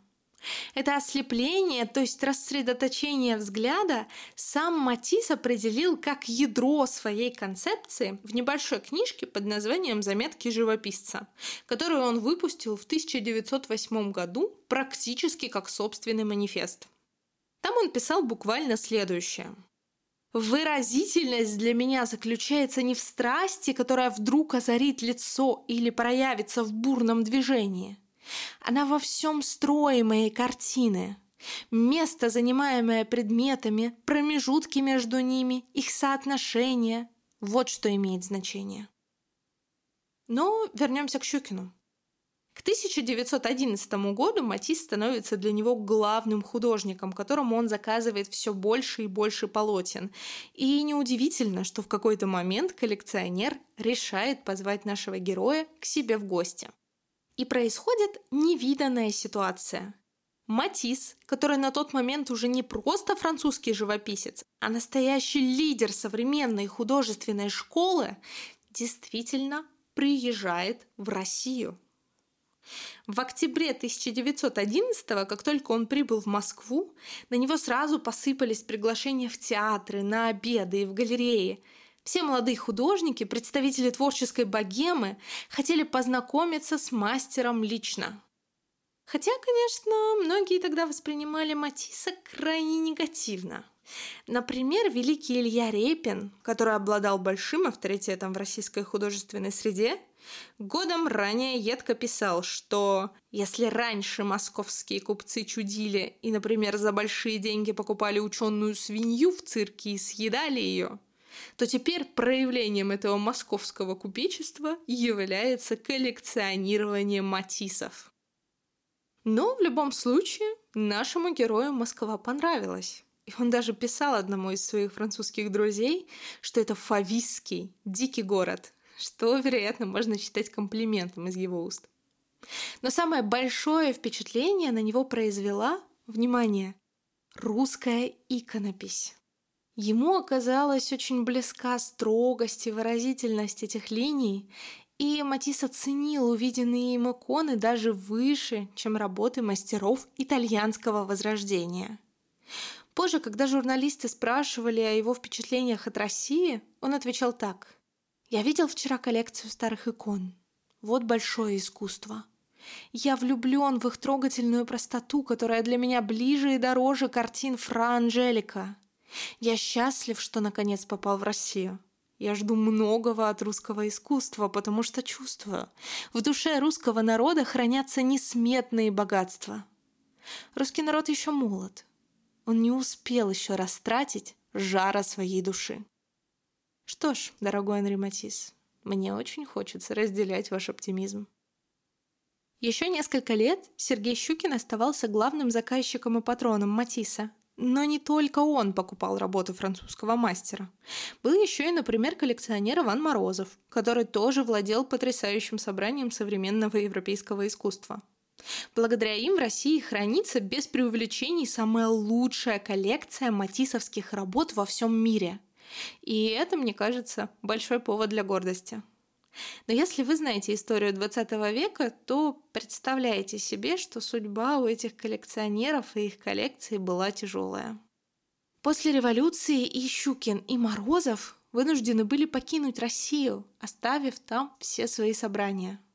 Это ослепление, то есть рассредоточение взгляда, сам Матис определил как ядро своей концепции в небольшой книжке под названием «Заметки живописца», которую он выпустил в 1908 году практически как собственный манифест. Там он писал буквально следующее. Выразительность для меня заключается не в страсти, которая вдруг озарит лицо или проявится в бурном движении. Она во всем строе картины. Место, занимаемое предметами, промежутки между ними, их соотношение – вот что имеет значение. Но вернемся к Щукину. К 1911 году Матис становится для него главным художником, которому он заказывает все больше и больше полотен. И неудивительно, что в какой-то момент коллекционер решает позвать нашего героя к себе в гости. И происходит невиданная ситуация. Матис, который на тот момент уже не просто французский живописец, а настоящий лидер современной художественной школы, действительно приезжает в Россию. В октябре 1911 как только он прибыл в Москву, на него сразу посыпались приглашения в театры, на обеды и в галереи. Все молодые художники, представители творческой богемы, хотели познакомиться с мастером лично. Хотя, конечно, многие тогда воспринимали Матисса крайне негативно. Например, великий Илья Репин, который обладал большим авторитетом в российской художественной среде, годом ранее едко писал, что если раньше московские купцы чудили и, например, за большие деньги покупали ученую свинью в цирке и съедали ее, то теперь проявлением этого московского купечества является коллекционирование матисов. Но в любом случае нашему герою Москва понравилась. И он даже писал одному из своих французских друзей, что это фавистский, дикий город, что, вероятно, можно считать комплиментом из его уст. Но самое большое впечатление на него произвела, внимание, русская иконопись. Ему оказалась очень близка строгость и выразительность этих линий, и Матисс оценил увиденные им иконы даже выше, чем работы мастеров итальянского возрождения. Позже, когда журналисты спрашивали о его впечатлениях от России, он отвечал так. «Я видел вчера коллекцию старых икон. Вот большое искусство. Я влюблен в их трогательную простоту, которая для меня ближе и дороже картин Фра Анжелика. Я счастлив, что наконец попал в Россию. Я жду многого от русского искусства, потому что чувствую, в душе русского народа хранятся несметные богатства. Русский народ еще молод, он не успел еще растратить жара своей души. Что ж, дорогой Анри Матис, мне очень хочется разделять ваш оптимизм. Еще несколько лет Сергей Щукин оставался главным заказчиком и патроном Матисса. Но не только он покупал работы французского мастера. Был еще и, например, коллекционер Иван Морозов, который тоже владел потрясающим собранием современного европейского искусства – Благодаря им в России хранится без преувеличений самая лучшая коллекция матисовских работ во всем мире. И это, мне кажется, большой повод для гордости. Но если вы знаете историю 20 века, то представляете себе, что судьба у этих коллекционеров и их коллекций была тяжелая. После революции и Щукин, и Морозов вынуждены были покинуть Россию, оставив там все свои собрания –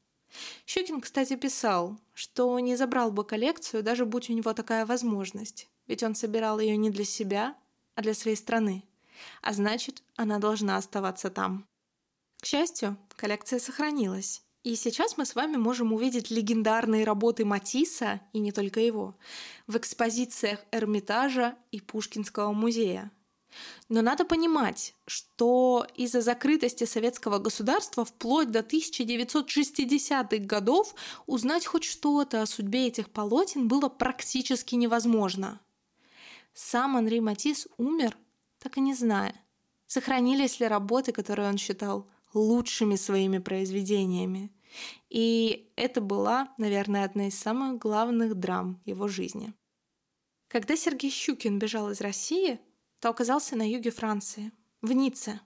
Щукин, кстати, писал, что не забрал бы коллекцию, даже будь у него такая возможность, ведь он собирал ее не для себя, а для своей страны, а значит, она должна оставаться там. К счастью, коллекция сохранилась, и сейчас мы с вами можем увидеть легендарные работы Матисса, и не только его, в экспозициях Эрмитажа и Пушкинского музея – но надо понимать, что из-за закрытости советского государства вплоть до 1960-х годов узнать хоть что-то о судьбе этих полотен было практически невозможно. Сам Анри Матис умер, так и не зная, сохранились ли работы, которые он считал лучшими своими произведениями. И это была, наверное, одна из самых главных драм его жизни. Когда Сергей Щукин бежал из России, то оказался на юге Франции, в Ницце.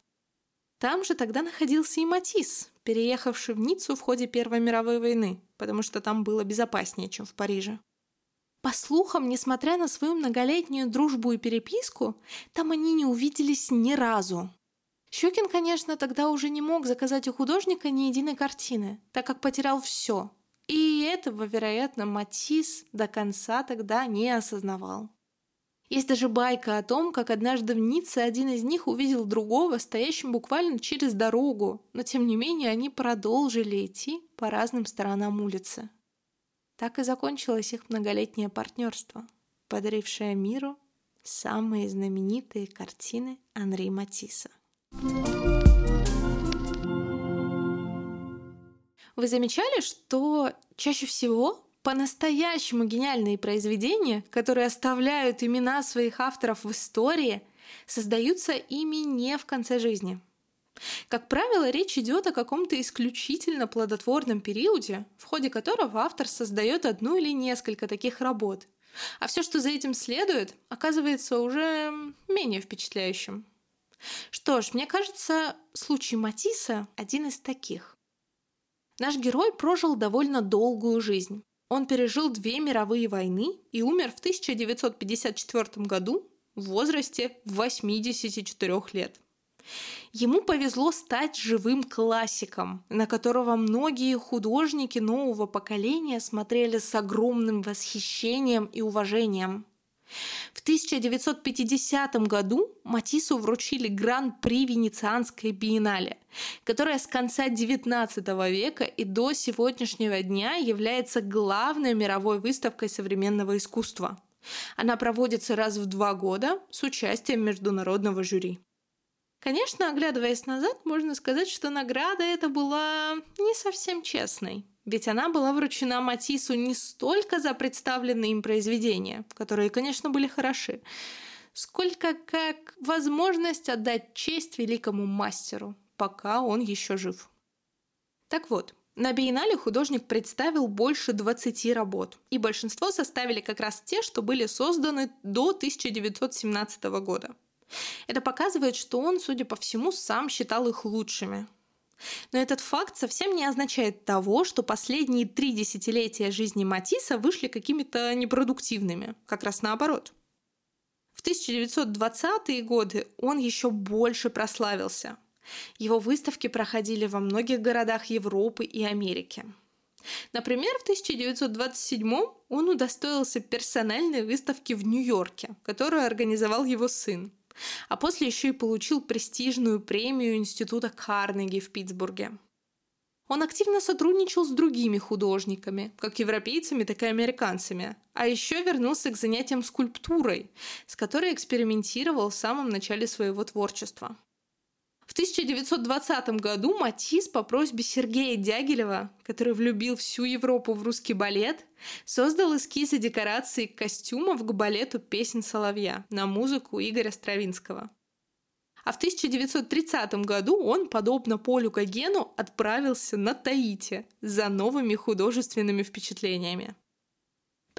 Там же тогда находился и Матис, переехавший в Ниццу в ходе Первой мировой войны, потому что там было безопаснее, чем в Париже. По слухам, несмотря на свою многолетнюю дружбу и переписку, там они не увиделись ни разу. Щукин, конечно, тогда уже не мог заказать у художника ни единой картины, так как потерял все. И этого, вероятно, Матис до конца тогда не осознавал. Есть даже байка о том, как однажды в Ницце один из них увидел другого, стоящим буквально через дорогу, но тем не менее они продолжили идти по разным сторонам улицы. Так и закончилось их многолетнее партнерство, подарившее миру самые знаменитые картины Анри Матисса. Вы замечали, что чаще всего по-настоящему гениальные произведения, которые оставляют имена своих авторов в истории, создаются ими не в конце жизни. Как правило, речь идет о каком-то исключительно плодотворном периоде, в ходе которого автор создает одну или несколько таких работ. А все, что за этим следует, оказывается уже менее впечатляющим. Что ж, мне кажется, случай Матисса один из таких. Наш герой прожил довольно долгую жизнь. Он пережил две мировые войны и умер в 1954 году в возрасте 84 лет. Ему повезло стать живым классиком, на которого многие художники нового поколения смотрели с огромным восхищением и уважением. В 1950 году Матису вручили гран-при Венецианской биеннале, которая с конца XIX века и до сегодняшнего дня является главной мировой выставкой современного искусства. Она проводится раз в два года с участием международного жюри. Конечно, оглядываясь назад, можно сказать, что награда эта была не совсем честной. Ведь она была вручена Матису не столько за представленные им произведения, которые, конечно, были хороши, сколько как возможность отдать честь великому мастеру, пока он еще жив. Так вот, на биеннале художник представил больше 20 работ, и большинство составили как раз те, что были созданы до 1917 года. Это показывает, что он, судя по всему, сам считал их лучшими. Но этот факт совсем не означает того, что последние три десятилетия жизни Матисса вышли какими-то непродуктивными. Как раз наоборот. В 1920-е годы он еще больше прославился. Его выставки проходили во многих городах Европы и Америки. Например, в 1927 он удостоился персональной выставки в Нью-Йорке, которую организовал его сын а после еще и получил престижную премию Института Карнеги в Питтсбурге. Он активно сотрудничал с другими художниками, как европейцами, так и американцами, а еще вернулся к занятиям скульптурой, с которой экспериментировал в самом начале своего творчества. В 1920 году Матис по просьбе Сергея Дягилева, который влюбил всю Европу в русский балет, создал эскизы декораций костюмов к балету «Песнь соловья» на музыку Игоря Стравинского. А в 1930 году он, подобно Полю Кагену, отправился на Таити за новыми художественными впечатлениями.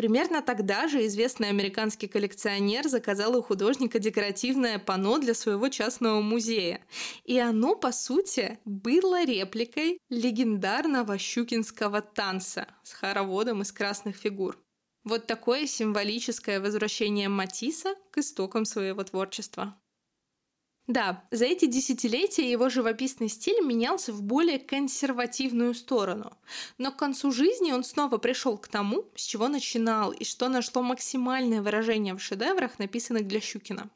Примерно тогда же известный американский коллекционер заказал у художника декоративное панно для своего частного музея. И оно, по сути, было репликой легендарного щукинского танца с хороводом из красных фигур. Вот такое символическое возвращение Матисса к истокам своего творчества. Да, за эти десятилетия его живописный стиль менялся в более консервативную сторону. Но к концу жизни он снова пришел к тому, с чего начинал, и что нашло максимальное выражение в шедеврах, написанных для Щукина.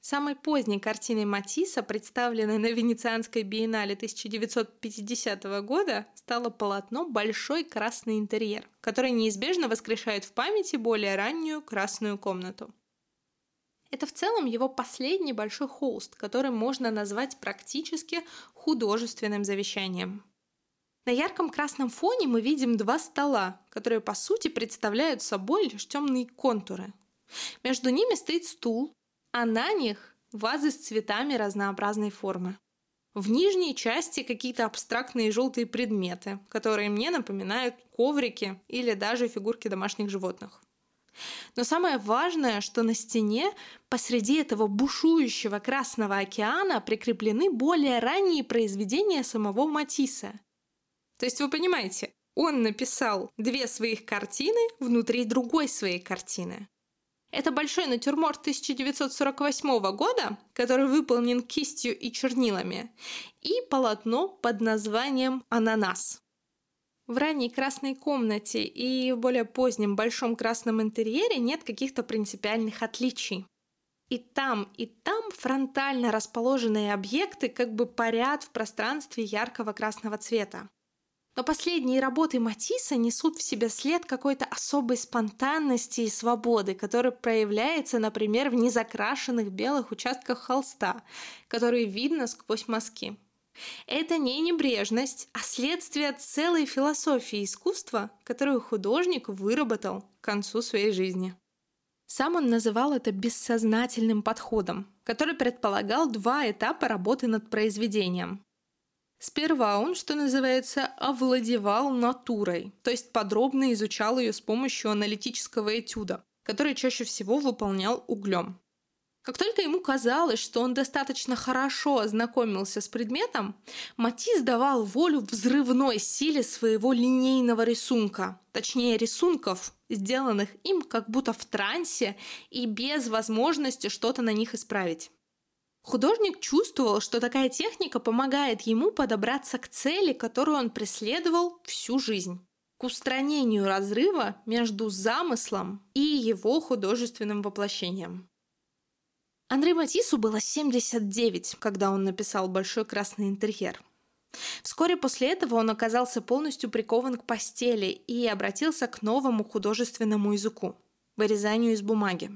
Самой поздней картиной Матисса, представленной на Венецианской биеннале 1950 года, стало полотно «Большой красный интерьер», которое неизбежно воскрешает в памяти более раннюю красную комнату. Это в целом его последний большой холст, который можно назвать практически художественным завещанием. На ярком красном фоне мы видим два стола, которые по сути представляют собой лишь темные контуры. Между ними стоит стул, а на них вазы с цветами разнообразной формы. В нижней части какие-то абстрактные желтые предметы, которые мне напоминают коврики или даже фигурки домашних животных. Но самое важное, что на стене посреди этого бушующего Красного океана прикреплены более ранние произведения самого Матисса. То есть вы понимаете, он написал две своих картины внутри другой своей картины. Это большой натюрморт 1948 года, который выполнен кистью и чернилами, и полотно под названием «Ананас». В ранней красной комнате и в более позднем большом красном интерьере нет каких-то принципиальных отличий. И там, и там фронтально расположенные объекты как бы парят в пространстве яркого красного цвета. Но последние работы Матисса несут в себе след какой-то особой спонтанности и свободы, который проявляется, например, в незакрашенных белых участках холста, которые видно сквозь мазки. Это не небрежность, а следствие целой философии искусства, которую художник выработал к концу своей жизни. Сам он называл это бессознательным подходом, который предполагал два этапа работы над произведением. Сперва он, что называется, овладевал натурой, то есть подробно изучал ее с помощью аналитического этюда, который чаще всего выполнял углем. Как только ему казалось, что он достаточно хорошо ознакомился с предметом, Матис давал волю взрывной силе своего линейного рисунка, точнее рисунков, сделанных им как будто в трансе и без возможности что-то на них исправить. Художник чувствовал, что такая техника помогает ему подобраться к цели, которую он преследовал всю жизнь к устранению разрыва между замыслом и его художественным воплощением. Андре Матису было 79, когда он написал «Большой красный интерьер». Вскоре после этого он оказался полностью прикован к постели и обратился к новому художественному языку – вырезанию из бумаги.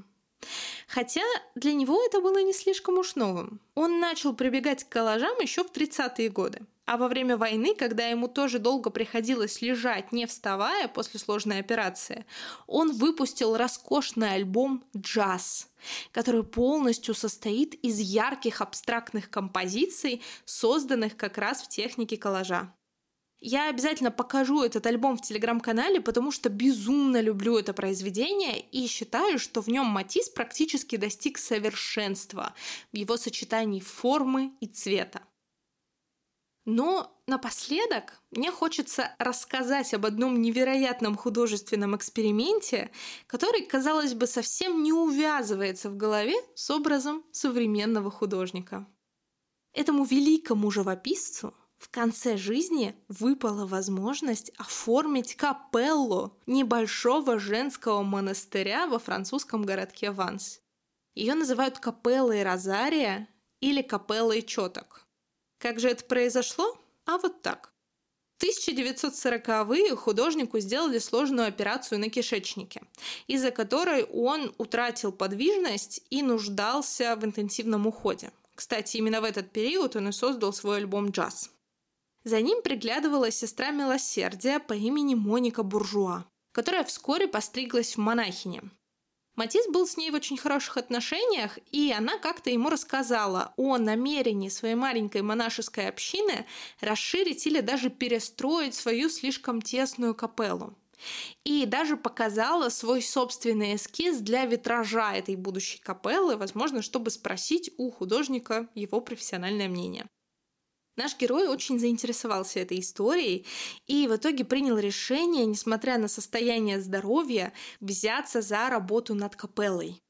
Хотя для него это было не слишком уж новым. Он начал прибегать к коллажам еще в 30-е годы. А во время войны, когда ему тоже долго приходилось лежать, не вставая после сложной операции, он выпустил роскошный альбом «Джаз», который полностью состоит из ярких абстрактных композиций, созданных как раз в технике коллажа. Я обязательно покажу этот альбом в телеграм-канале, потому что безумно люблю это произведение и считаю, что в нем Матис практически достиг совершенства в его сочетании формы и цвета. Но напоследок мне хочется рассказать об одном невероятном художественном эксперименте, который, казалось бы, совсем не увязывается в голове с образом современного художника. Этому великому живописцу в конце жизни выпала возможность оформить капеллу небольшого женского монастыря во французском городке Ванс. Ее называют капеллой Розария или капеллой Чоток. Как же это произошло? А вот так. В 1940-е художнику сделали сложную операцию на кишечнике, из-за которой он утратил подвижность и нуждался в интенсивном уходе. Кстати, именно в этот период он и создал свой альбом «Джаз». За ним приглядывала сестра милосердия по имени Моника Буржуа, которая вскоре постриглась в монахине. Матис был с ней в очень хороших отношениях, и она как-то ему рассказала о намерении своей маленькой монашеской общины расширить или даже перестроить свою слишком тесную капеллу. И даже показала свой собственный эскиз для витража этой будущей капеллы, возможно, чтобы спросить у художника его профессиональное мнение. Наш герой очень заинтересовался этой историей и в итоге принял решение, несмотря на состояние здоровья, взяться за работу над капеллой.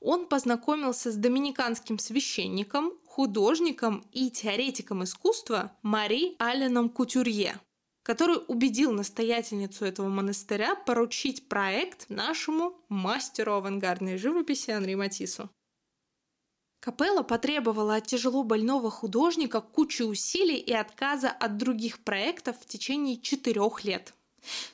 Он познакомился с доминиканским священником, художником и теоретиком искусства Мари Алленом Кутюрье, который убедил настоятельницу этого монастыря поручить проект нашему мастеру авангардной живописи Анри Матису. Капелла потребовала от тяжело больного художника кучу усилий и отказа от других проектов в течение четырех лет.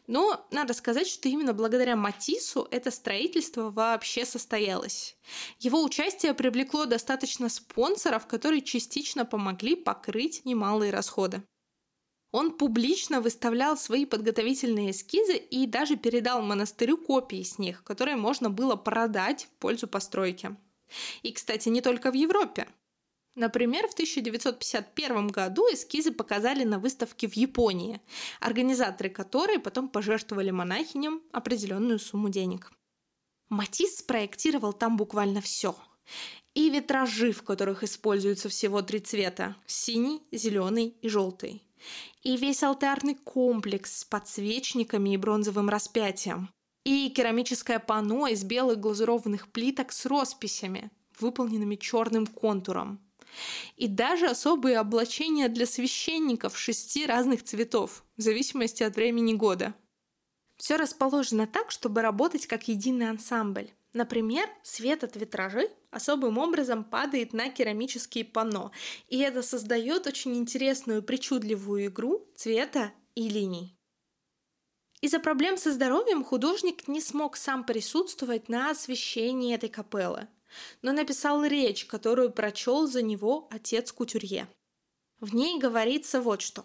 Но надо сказать, что именно благодаря Матису это строительство вообще состоялось. Его участие привлекло достаточно спонсоров, которые частично помогли покрыть немалые расходы. Он публично выставлял свои подготовительные эскизы и даже передал монастырю копии с них, которые можно было продать в пользу постройки. И, кстати, не только в Европе. Например, в 1951 году эскизы показали на выставке в Японии, организаторы которой потом пожертвовали монахиням определенную сумму денег. Матисс спроектировал там буквально все. И витражи, в которых используются всего три цвета – синий, зеленый и желтый. и весь алтарный комплекс с подсвечниками и бронзовым распятием, и керамическое панно из белых глазурованных плиток с росписями, выполненными черным контуром, и даже особые облачения для священников шести разных цветов, в зависимости от времени года. Все расположено так, чтобы работать как единый ансамбль. Например, свет от витражей особым образом падает на керамические панно, и это создает очень интересную причудливую игру цвета и линий. Из-за проблем со здоровьем художник не смог сам присутствовать на освещении этой капеллы, но написал речь, которую прочел за него отец Кутюрье. В ней говорится вот что.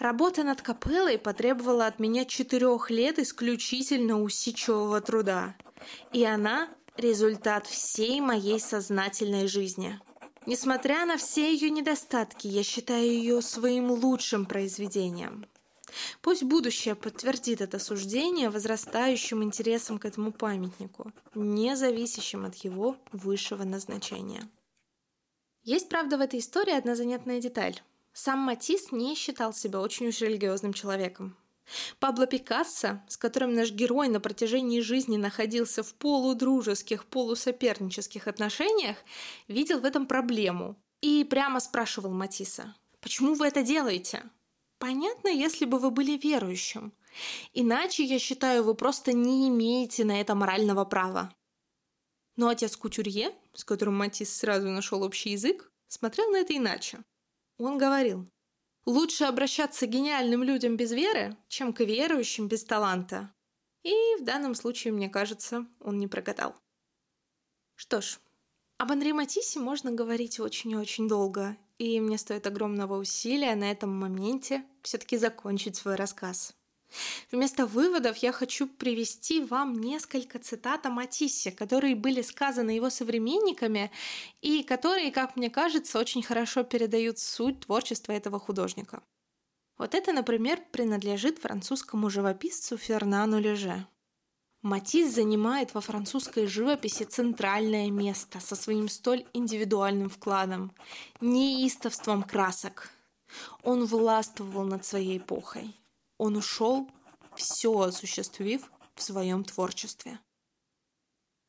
Работа над капеллой потребовала от меня четырех лет исключительно усидчивого труда, и она – результат всей моей сознательной жизни. Несмотря на все ее недостатки, я считаю ее своим лучшим произведением – Пусть будущее подтвердит это суждение возрастающим интересом к этому памятнику, не зависящим от его высшего назначения. Есть, правда, в этой истории одна занятная деталь. Сам Матис не считал себя очень уж религиозным человеком. Пабло Пикассо, с которым наш герой на протяжении жизни находился в полудружеских, полусопернических отношениях, видел в этом проблему и прямо спрашивал Матисса, «Почему вы это делаете?» Понятно, если бы вы были верующим. Иначе, я считаю, вы просто не имеете на это морального права. Но отец Кутюрье, с которым Матис сразу нашел общий язык, смотрел на это иначе. Он говорил, лучше обращаться к гениальным людям без веры, чем к верующим без таланта. И в данном случае, мне кажется, он не прогадал. Что ж, об Андре Матиссе можно говорить очень и очень долго, и мне стоит огромного усилия на этом моменте все-таки закончить свой рассказ. Вместо выводов я хочу привести вам несколько цитат о Матиссе, которые были сказаны его современниками и которые, как мне кажется, очень хорошо передают суть творчества этого художника. Вот это, например, принадлежит французскому живописцу Фернану Леже. Матисс занимает во французской живописи центральное место со своим столь индивидуальным вкладом, неистовством красок. Он властвовал над своей эпохой. Он ушел, все осуществив в своем творчестве.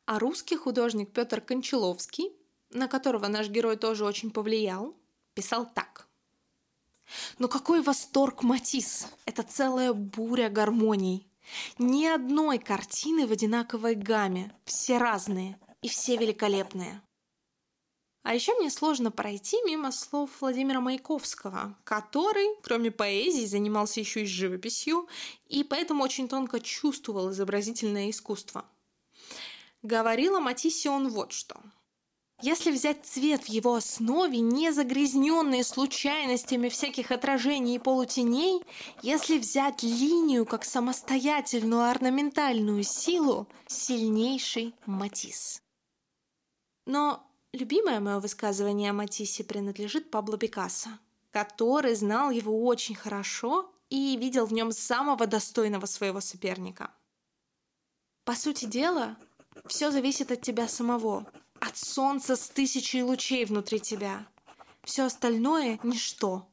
А русский художник Петр Кончаловский, на которого наш герой тоже очень повлиял, писал так. Но какой восторг Матисс! Это целая буря гармоний, ни одной картины в одинаковой гамме, все разные и все великолепные. А еще мне сложно пройти мимо слов Владимира Маяковского, который, кроме поэзии, занимался еще и живописью, и поэтому очень тонко чувствовал изобразительное искусство. Говорил о Матиссе он вот что – если взять цвет в его основе, не загрязненные случайностями всяких отражений и полутеней, если взять линию как самостоятельную орнаментальную силу, сильнейший Матисс. Но любимое мое высказывание о Матиссе принадлежит Пабло Пикассо, который знал его очень хорошо и видел в нем самого достойного своего соперника. По сути дела, все зависит от тебя самого, от солнца с тысячей лучей внутри тебя. Все остальное — ничто.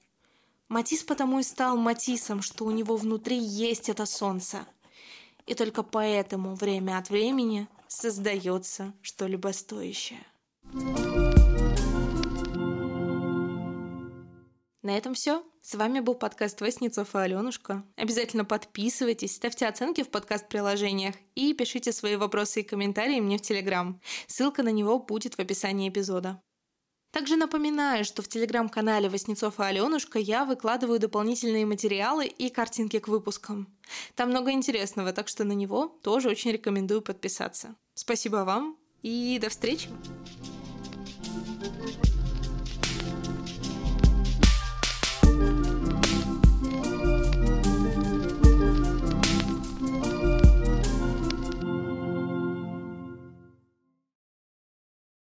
Матис потому и стал Матисом, что у него внутри есть это солнце. И только поэтому время от времени создается что-либо стоящее. На этом все. С вами был подкаст Вестницов и Аленушка. Обязательно подписывайтесь, ставьте оценки в подкаст-приложениях и пишите свои вопросы и комментарии мне в Телеграм. Ссылка на него будет в описании эпизода. Также напоминаю, что в телеграм-канале Васнецов и Аленушка я выкладываю дополнительные материалы и картинки к выпускам. Там много интересного, так что на него тоже очень рекомендую подписаться. Спасибо вам и до встречи! thank you